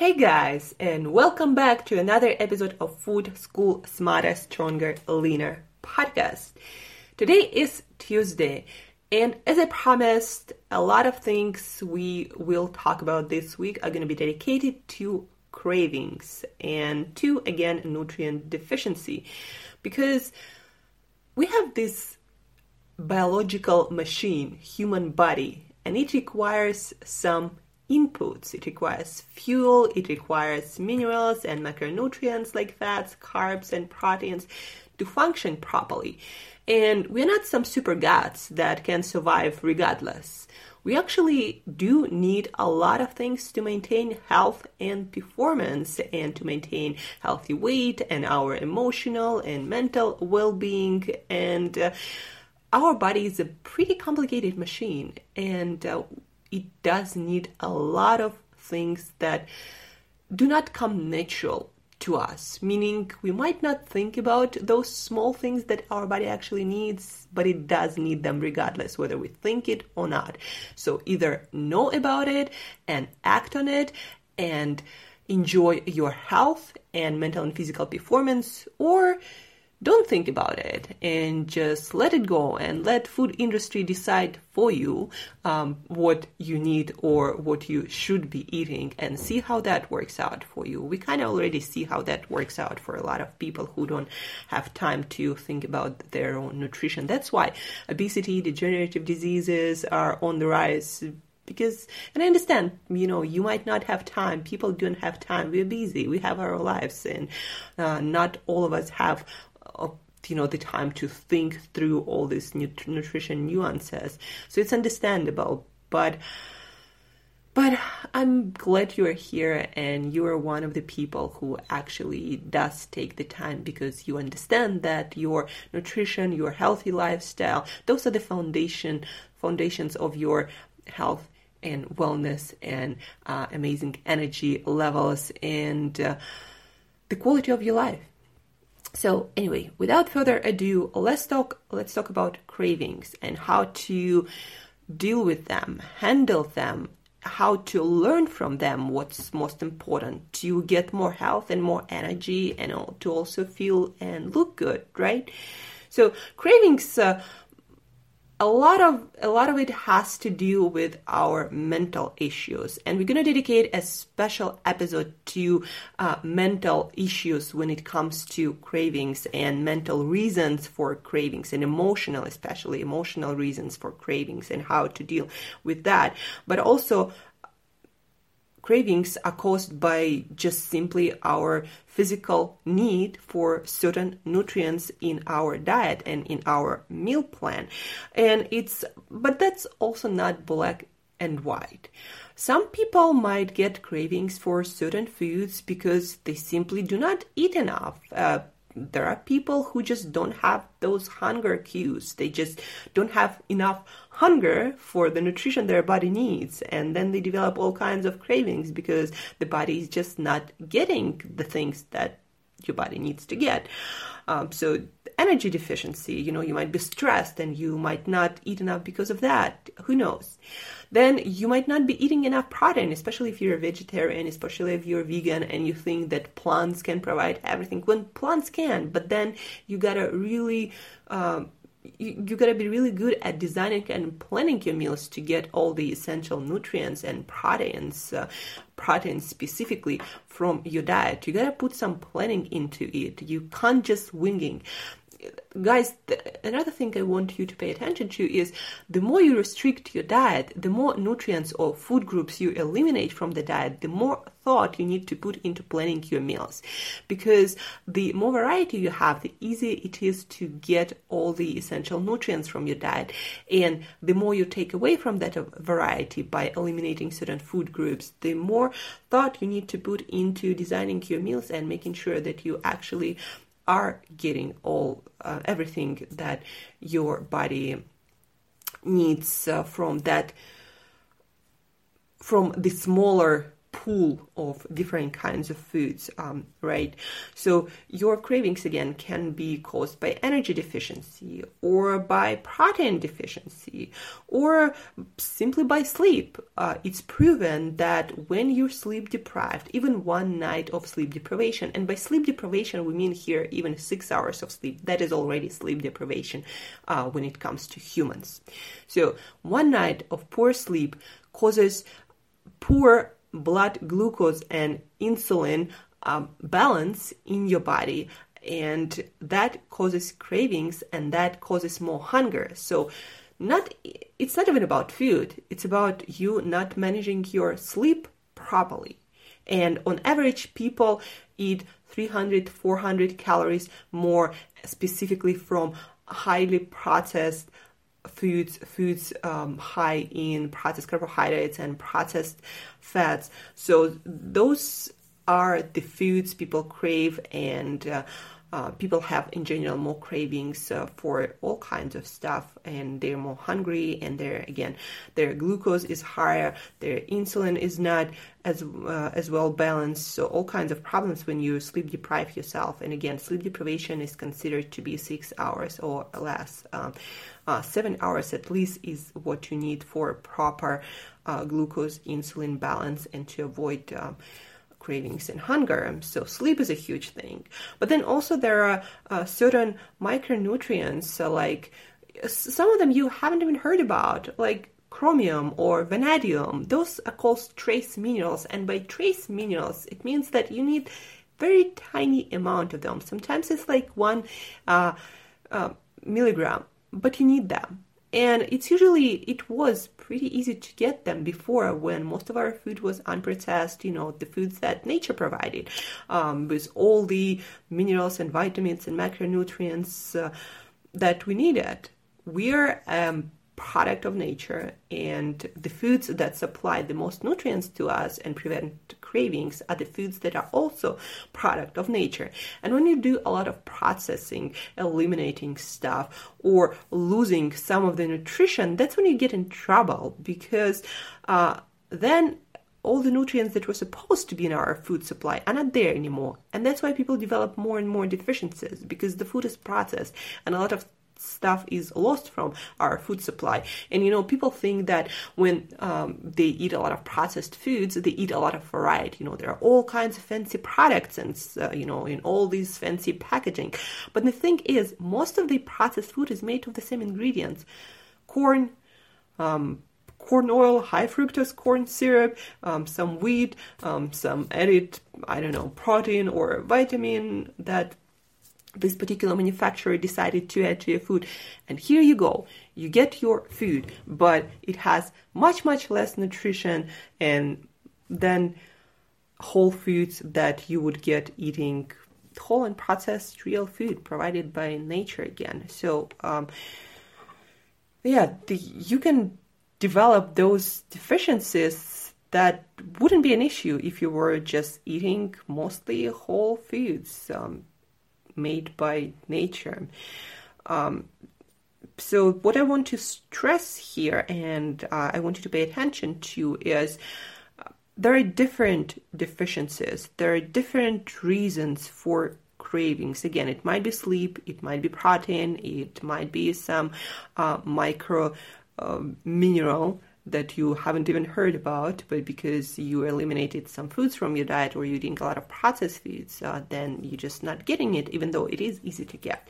Hey guys, and welcome back to another episode of Food School Smarter, Stronger, Leaner podcast. Today is Tuesday, and as I promised, a lot of things we will talk about this week are going to be dedicated to cravings and to, again, nutrient deficiency because we have this biological machine, human body, and it requires some inputs. It requires fuel, it requires minerals and macronutrients like fats, carbs, and proteins to function properly. And we're not some super gods that can survive regardless. We actually do need a lot of things to maintain health and performance and to maintain healthy weight and our emotional and mental well being and uh, our body is a pretty complicated machine and uh, it does need a lot of things that do not come natural to us meaning we might not think about those small things that our body actually needs but it does need them regardless whether we think it or not. So either know about it and act on it and enjoy your health and mental and physical performance or don't think about it and just let it go and let food industry decide for you um, what you need or what you should be eating and see how that works out for you. We kind of already see how that works out for a lot of people who don't have time to think about their own nutrition. That's why obesity degenerative diseases are on the rise because and i understand you know you might not have time. People don't have time. We're busy. We have our lives and uh, not all of us have you know the time to think through all these nutrition nuances. So it's understandable. But but i'm glad you're here and you are one of the people who actually does take the time because you understand that your nutrition your healthy lifestyle those are the foundation foundations of your health and wellness and uh, amazing energy levels and uh, the quality of your life so anyway, without further ado, let's talk let's talk about cravings and how to deal with them, handle them, how to learn from them what's most important to get more health and more energy and to also feel and look good, right? So cravings uh, a lot of a lot of it has to do with our mental issues. And we're going to dedicate a special episode to uh, mental issues when it comes to cravings and mental reasons for cravings and emotional especially emotional reasons for cravings and how to deal with that. But also cravings are caused by just simply our physical need for certain nutrients in our diet and in our meal plan. And it's, but that's also not black and white. Some people might get cravings for certain foods because they simply do not eat enough. Uh, there are people who just don't have those hunger cues. They just don't have enough hunger for the nutrition their body needs. And then they develop all kinds of cravings because the body is just not getting the things that your body needs to get. Um, so energy deficiency, you know, you might be stressed and you might not eat enough because of that. Who knows? Then you might not be eating enough protein, especially if you're a vegetarian, especially if you're vegan and you think that plants can provide everything. When plants can, but then you gotta really um, you, you gotta be really good at designing and planning your meals to get all the essential nutrients and proteins, uh, proteins specifically from your diet. You gotta put some planning into it. You can't just winging guys, another thing I want you to pay attention to is the more you restrict your diet, the more nutrients or food groups you eliminate from the diet, the more thought you need to put into planning your meals. Because the more variety you have, the easier it is to get all the essential nutrients from your diet. And the more you take away from that variety by eliminating certain food groups, the more thought you need to put into designing your meals and making sure that you actually are getting all uh, everything that your body needs uh, from that from the smaller pool of different kinds of foods, um, right? So your cravings again can be caused by energy deficiency or by protein deficiency or simply by sleep. Uh, it's proven that when you're sleep deprived, even one night of sleep deprivation, and by sleep deprivation we mean here even six hours of sleep, that is already sleep deprivation uh, when it comes to humans. So one night of poor sleep causes poor blood glucose and insulin um, balance in your body and that causes cravings and that causes more hunger. So not it's not even about food. It's about you not managing your sleep properly. And on average people eat 300 400 calories more specifically from highly processed foods foods um, high in processed carbohydrates and processed fats. So those are the foods people crave and uh, uh, people have in general more cravings uh, for all kinds of stuff and they're more hungry and they're again their glucose is higher their insulin is not as uh, as well balanced so all kinds of problems when you sleep deprive yourself. And again sleep deprivation is considered to be six hours or less. Um, uh, seven hours at least is what you need for proper uh, glucose insulin balance and to avoid um, cravings and hunger. So sleep is a huge thing. But then also there are uh, certain micronutrients, uh, like some of them you haven't even heard about, like chromium or vanadium. Those are called trace minerals, and by trace minerals, it means that you need very tiny amount of them. Sometimes it's like one uh, uh milligram, but you need them and it's usually it was pretty easy to get them before when most of our food was unprocessed you know the foods that nature provided um, with all the minerals and vitamins and macronutrients uh, that we needed. We're um, product of nature and the foods that supply the most nutrients to us and prevent cravings are the foods that are also product of nature and when you do a lot of processing eliminating stuff or losing some of the nutrition that's when you get in trouble because uh, then all the nutrients that were supposed to be in our food supply are not there anymore. And that's why people develop more and more deficiencies because the food is processed and a lot of stuff is lost from our food supply. And you know, people think that when um, they eat a lot of processed foods, they eat a lot of variety. You know, there are all kinds of fancy products and uh, you know, in all these fancy packaging. But the thing is, most of the processed food is made of the same ingredients: corn. Um, corn oil, high fructose corn syrup, um, some wheat, um, some added, I don't know, protein or vitamin that this particular manufacturer decided to add to your food. And here you go. You get your food, but it has much, much less nutrition and than whole foods that you would get eating whole and processed real food provided by nature again. So, um, yeah, the, you can develop those deficiencies that wouldn't be an issue if you were just eating mostly whole foods. Um, made by nature. Um, so, what I want to stress here, and uh, I want you to pay attention to, is uh, there are different deficiencies. There are different reasons for cravings. Again, it might be sleep, it might be protein, it might be some uh, micro uh, mineral that you haven't even heard about, but because you eliminated some foods from your diet or you're eating a lot of processed foods, uh, then you're just not getting it, even though it is easy to get.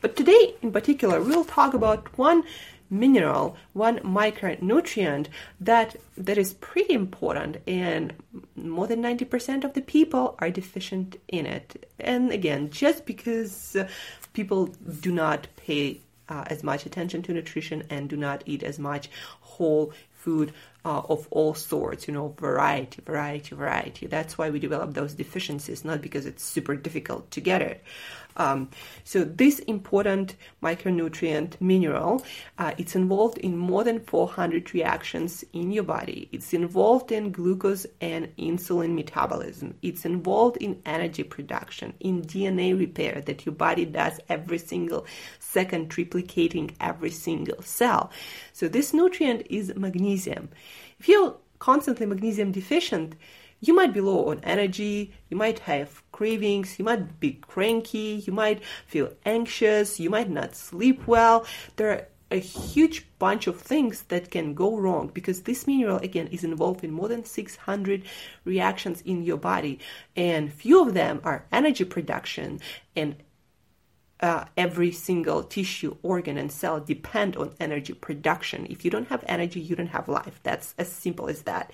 But today, in particular, we'll talk about one mineral, one micronutrient that that is pretty important, and more than ninety percent of the people are deficient in it. And again, just because uh, people do not pay uh, as much attention to nutrition and do not eat as much whole food uh, of all sorts, you know, variety, variety, variety. That's why we develop those deficiencies, not because it's super difficult to get it. Um, so this important micronutrient mineral, uh, it's involved in more than 400 reactions in your body. It's involved in glucose and insulin metabolism. It's involved in energy production, in DNA repair that your body does every single second, triplicating every single cell. So this nutrient is magnesium. If you're constantly magnesium deficient, you might be low on energy, you might have cravings, you might be cranky, you might feel anxious, you might not sleep well. There are a huge bunch of things that can go wrong because this mineral again is involved in more than 600 reactions in your body and few of them are energy production and uh, every single tissue, organ, and cell depend on energy production. If you don't have energy, you don't have life. That's as simple as that.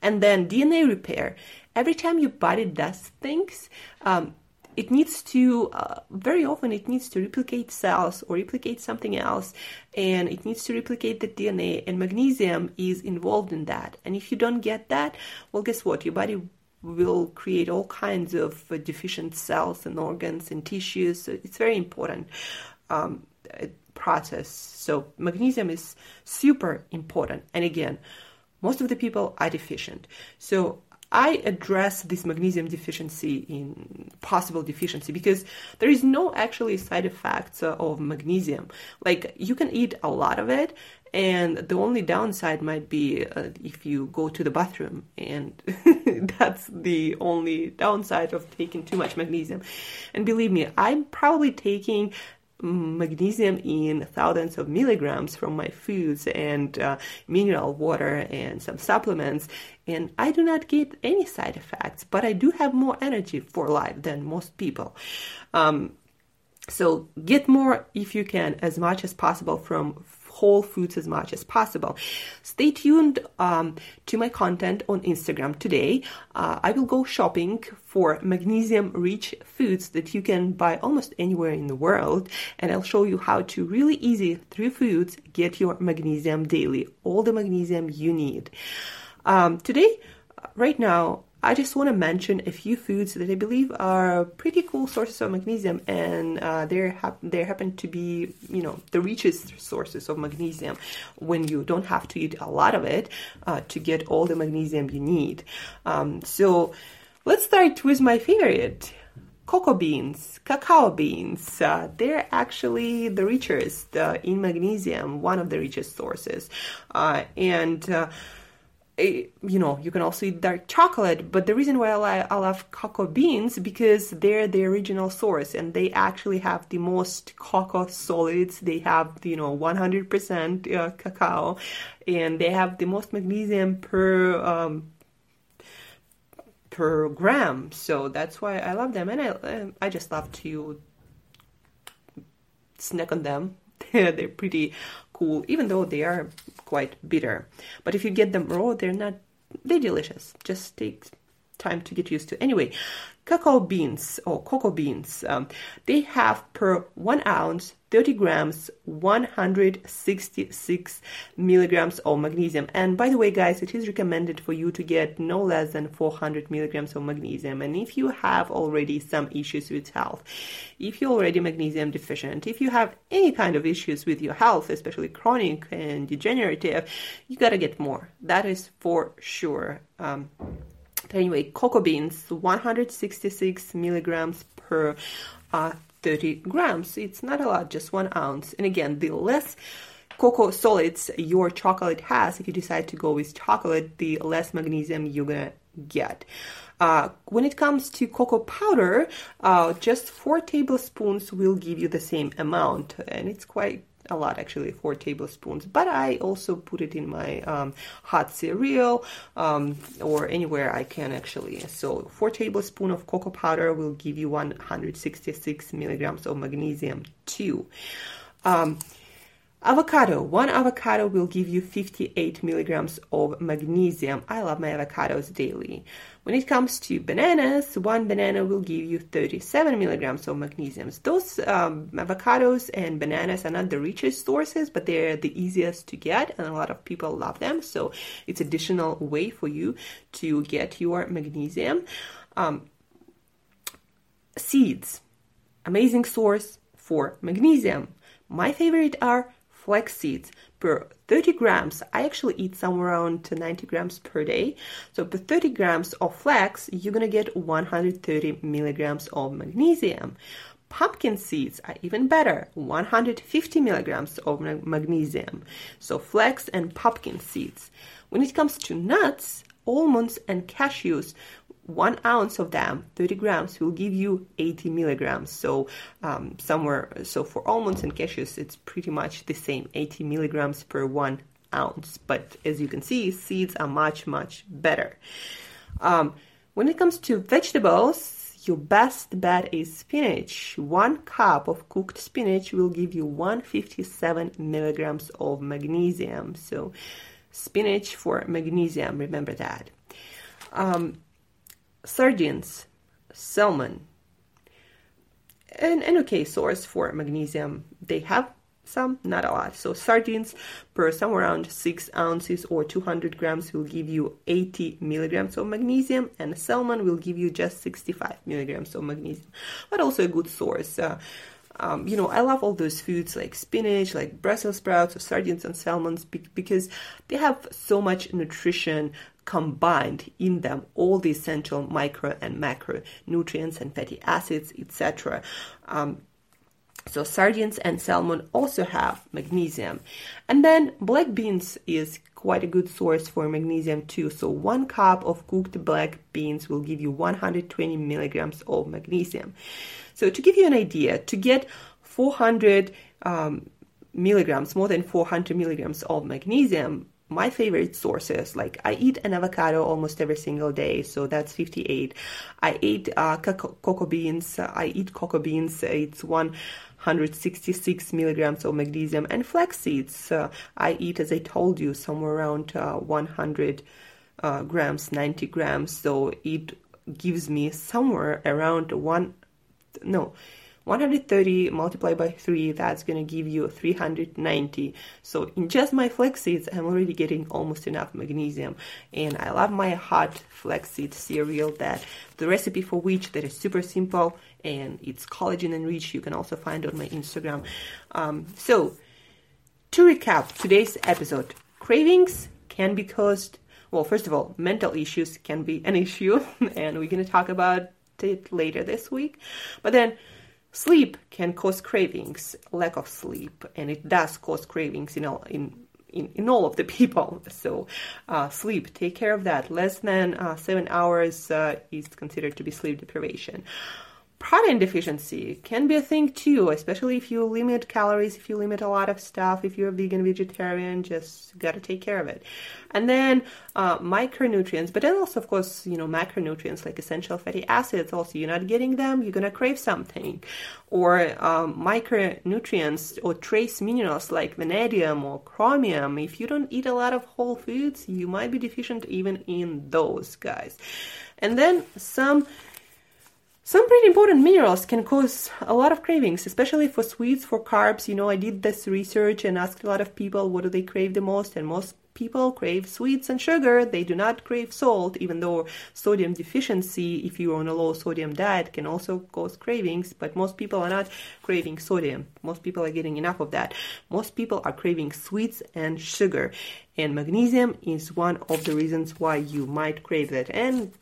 And then DNA repair. Every time your body does things, um, it needs to uh, very often it needs to replicate cells or replicate something else and it needs to replicate the dna and magnesium is involved in that and if you don't get that well guess what your body will create all kinds of uh, deficient cells and organs and tissues. So it's very important um, process. So magnesium is super important. And again, most of the people are deficient. So I address this magnesium deficiency in possible deficiency because there is no actually side effects of magnesium. Like you can eat a lot of it and the only downside might be uh, if you go to the bathroom and that's the only downside of taking too much magnesium and believe me i'm probably taking magnesium in thousands of milligrams from my foods and uh, mineral water and some supplements. And i do not get any side effects but i do have more energy for life than most people. Um, so get more if you can as much as possible from whole foods as much as possible. Stay tuned um, to my content on Instagram today. Uh, I will go shopping for magnesium rich foods that you can buy almost anywhere in the world, and I'll show you how to really easy through foods get your magnesium daily, all the magnesium you need. Um, today, right now, I just want to mention a few foods that I believe are pretty cool sources of magnesium, and uh, they they happen to be you know the richest sources of magnesium when you don't have to eat a lot of it uh, to get all the magnesium you need. Um, so let's start with my favorite. Cocoa beans, cacao beans, uh, they're actually the richest uh, in magnesium, one of the richest sources. Uh, and uh, you know, you can also eat dark chocolate, but the reason why I, I love cocoa beans because they're the original source and they actually have the most cocoa solids. They have, you know, 100% uh, cacao and they have the most magnesium per um, per gram. So that's why I love them and I I just love to snack on them. they're pretty cool, even though they are quite bitter. But if you get them raw, they're not, they're delicious. Just take time to get used to. Anyway, cacao beans or cocoa beans, um, they have per one ounce 30 grams 166 milligrams of magnesium. And by the way, guys, it is recommended for you to get no less than 400 milligrams of magnesium. And if you have already some issues with health, if you're already magnesium deficient, if you have any kind of issues with your health, especially chronic and degenerative, you gotta get more. That is for sure. Um, anyway, cocoa beans, 166 milligrams per uh, 30 grams. It's not a lot, just one ounce. And again, the less cocoa solids your chocolate has, if you decide to go with chocolate, the less magnesium you're gonna get. Uh, when it comes to cocoa powder, uh, just four tablespoons will give you the same amount, and it's quite a lot actually four tablespoons. But i also put it in my um, hot cereal um, or anywhere i can actually. So four tablespoons of cocoa powder will give you 166 milligrams of magnesium too. Um, Avocado. One avocado will give you 58 milligrams of magnesium. I love my avocados daily. When it comes to bananas, one banana will give you 37 milligrams of magnesium. Those um, avocados and bananas are not the richest sources, but they're the easiest to get, and a lot of people love them. So it's an additional way for you to get your magnesium. Um, seeds, amazing source for magnesium. My favorite are flax seeds per 30 grams. I actually eat somewhere around 90 grams per day. So per 30 grams of flax, you're gonna get 130 milligrams of magnesium. Pumpkin seeds are even better, 150 milligrams of magnesium. So flax and pumpkin seeds. When it comes to nuts, almonds and cashews, one ounce of them, 30 grams, will give you 80 milligrams. So um, somewhere, so for almonds and cashews, it's pretty much the same, 80 milligrams per one ounce. But as you can see, seeds are much, much better. Um, when it comes to vegetables, your best bet is spinach. One cup of cooked spinach will give you 157 milligrams of magnesium. So, spinach for magnesium, remember that. Um, sardines, salmon, an, an okay source for magnesium. They have some, not a lot. So sardines per somewhere around 6 ounces or 200 grams will give you 80 milligrams of magnesium and salmon will give you just 65 milligrams of magnesium, but also a good source. Uh, um, you know, I love all those foods like spinach, like Brussels sprouts, or sardines and salmons because they have so much nutrition combined in them all the essential micro and macro nutrients and fatty acids, etc. Um, so sardines and salmon also have magnesium. And then black beans is quite a good source for magnesium too. So one cup of cooked black beans will give you 120 milligrams of magnesium. So to give you an idea, to get 400 um, milligrams, more than 400 milligrams of magnesium, my favorite sources like i eat an avocado almost every single day so that's 58 i eat uh, cocoa beans i eat cocoa beans it's 166 milligrams of magnesium and flax seeds. Uh, i eat as i told you somewhere around uh, 100 uh, grams 90 grams. So it gives me somewhere around one no 130 multiplied by 3, that's going to give you 390. So in just my flax seeds, I'm already getting almost enough magnesium. And I love my hot flax seed cereal that the recipe for which that is super simple and it's collagen enriched. You can also find on my Instagram. Um, so to recap today's episode, cravings can be caused well, first of all, mental issues can be an issue, and we're going to talk about it later this week. But then Sleep can cause cravings, lack of sleep, and it does cause cravings in all, in, in, in all of the people. So, uh, sleep, take care of that. Less than uh, seven hours uh, is considered to be sleep deprivation protein deficiency can be a thing too, especially if you limit calories, if you limit a lot of stuff, if you're a vegan, vegetarian, just gotta take care of it. And then uh, micronutrients, but then also, of course, you know, macronutrients like essential fatty acids. Also, you're not getting them, you're gonna crave something. Or um, micronutrients or trace minerals like vanadium or chromium. If you don't eat a lot of whole foods, you might be deficient even in those guys. And then some some pretty important minerals can cause a lot of cravings, especially for sweets, for carbs. You know, I did this research and asked a lot of people what do they crave the most, and most people crave sweets and sugar. They do not crave salt, even though sodium deficiency, if you're on a low sodium diet, can also cause cravings. But most people are not craving sodium. Most people are getting enough of that. Most people are craving sweets and sugar. And magnesium is one of the reasons why you might crave that. And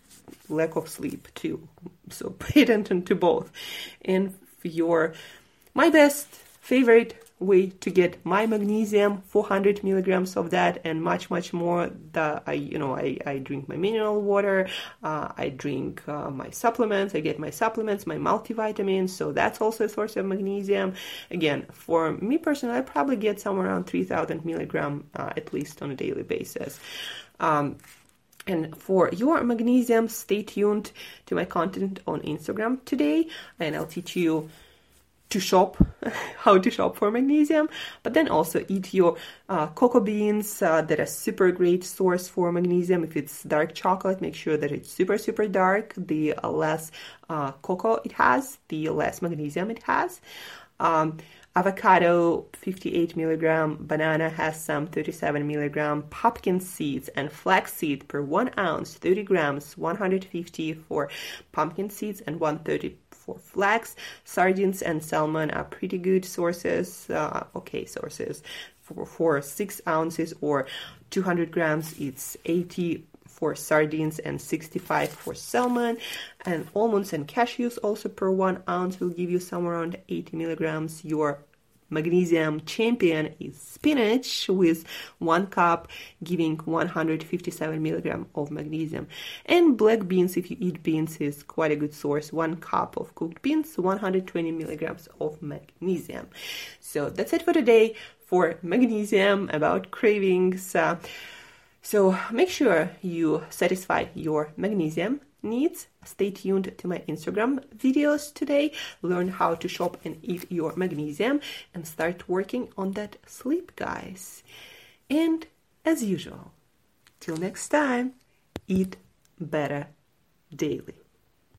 lack of sleep too. So pay attention to both. And your my best favorite way to get my magnesium 400 milligrams of that and much much more. That i you know i, I drink my mineral water. Uh, i drink uh, my supplements. I get my supplements my multivitamins. So that's also a source of magnesium. Again for me personally i probably get somewhere around 3000 milligram uh, at least on a daily basis. Um, and for your magnesium, stay tuned to my content on Instagram today, and I'll teach you to shop, how to shop for magnesium, but then also eat your uh, cocoa beans uh, that are super great source for magnesium. If it's dark chocolate, make sure that it's super, super dark. The less uh, cocoa it has, the less magnesium it has. Um, avocado 58 milligram banana has some 37 milligram pumpkin seeds and flax seed per one ounce 30 grams 150 for pumpkin seeds and 130 for flax sardines and salmon are pretty good sources uh, okay sources for, for six ounces or 200 grams it's 80 for sardines and 65 for salmon. And almonds and cashews also per one ounce will give you somewhere around 80 milligrams. Your magnesium champion is spinach with one cup giving 157 milligram of magnesium. And black beans if you eat beans is quite a good source. One cup of cooked beans 120 milligrams of magnesium. So that's it for today for magnesium about cravings. Uh, so make sure you satisfy your magnesium needs. Stay tuned to my Instagram videos today. Learn how to shop and eat your magnesium and start working on that sleep, guys. And as usual, till next time, eat better daily.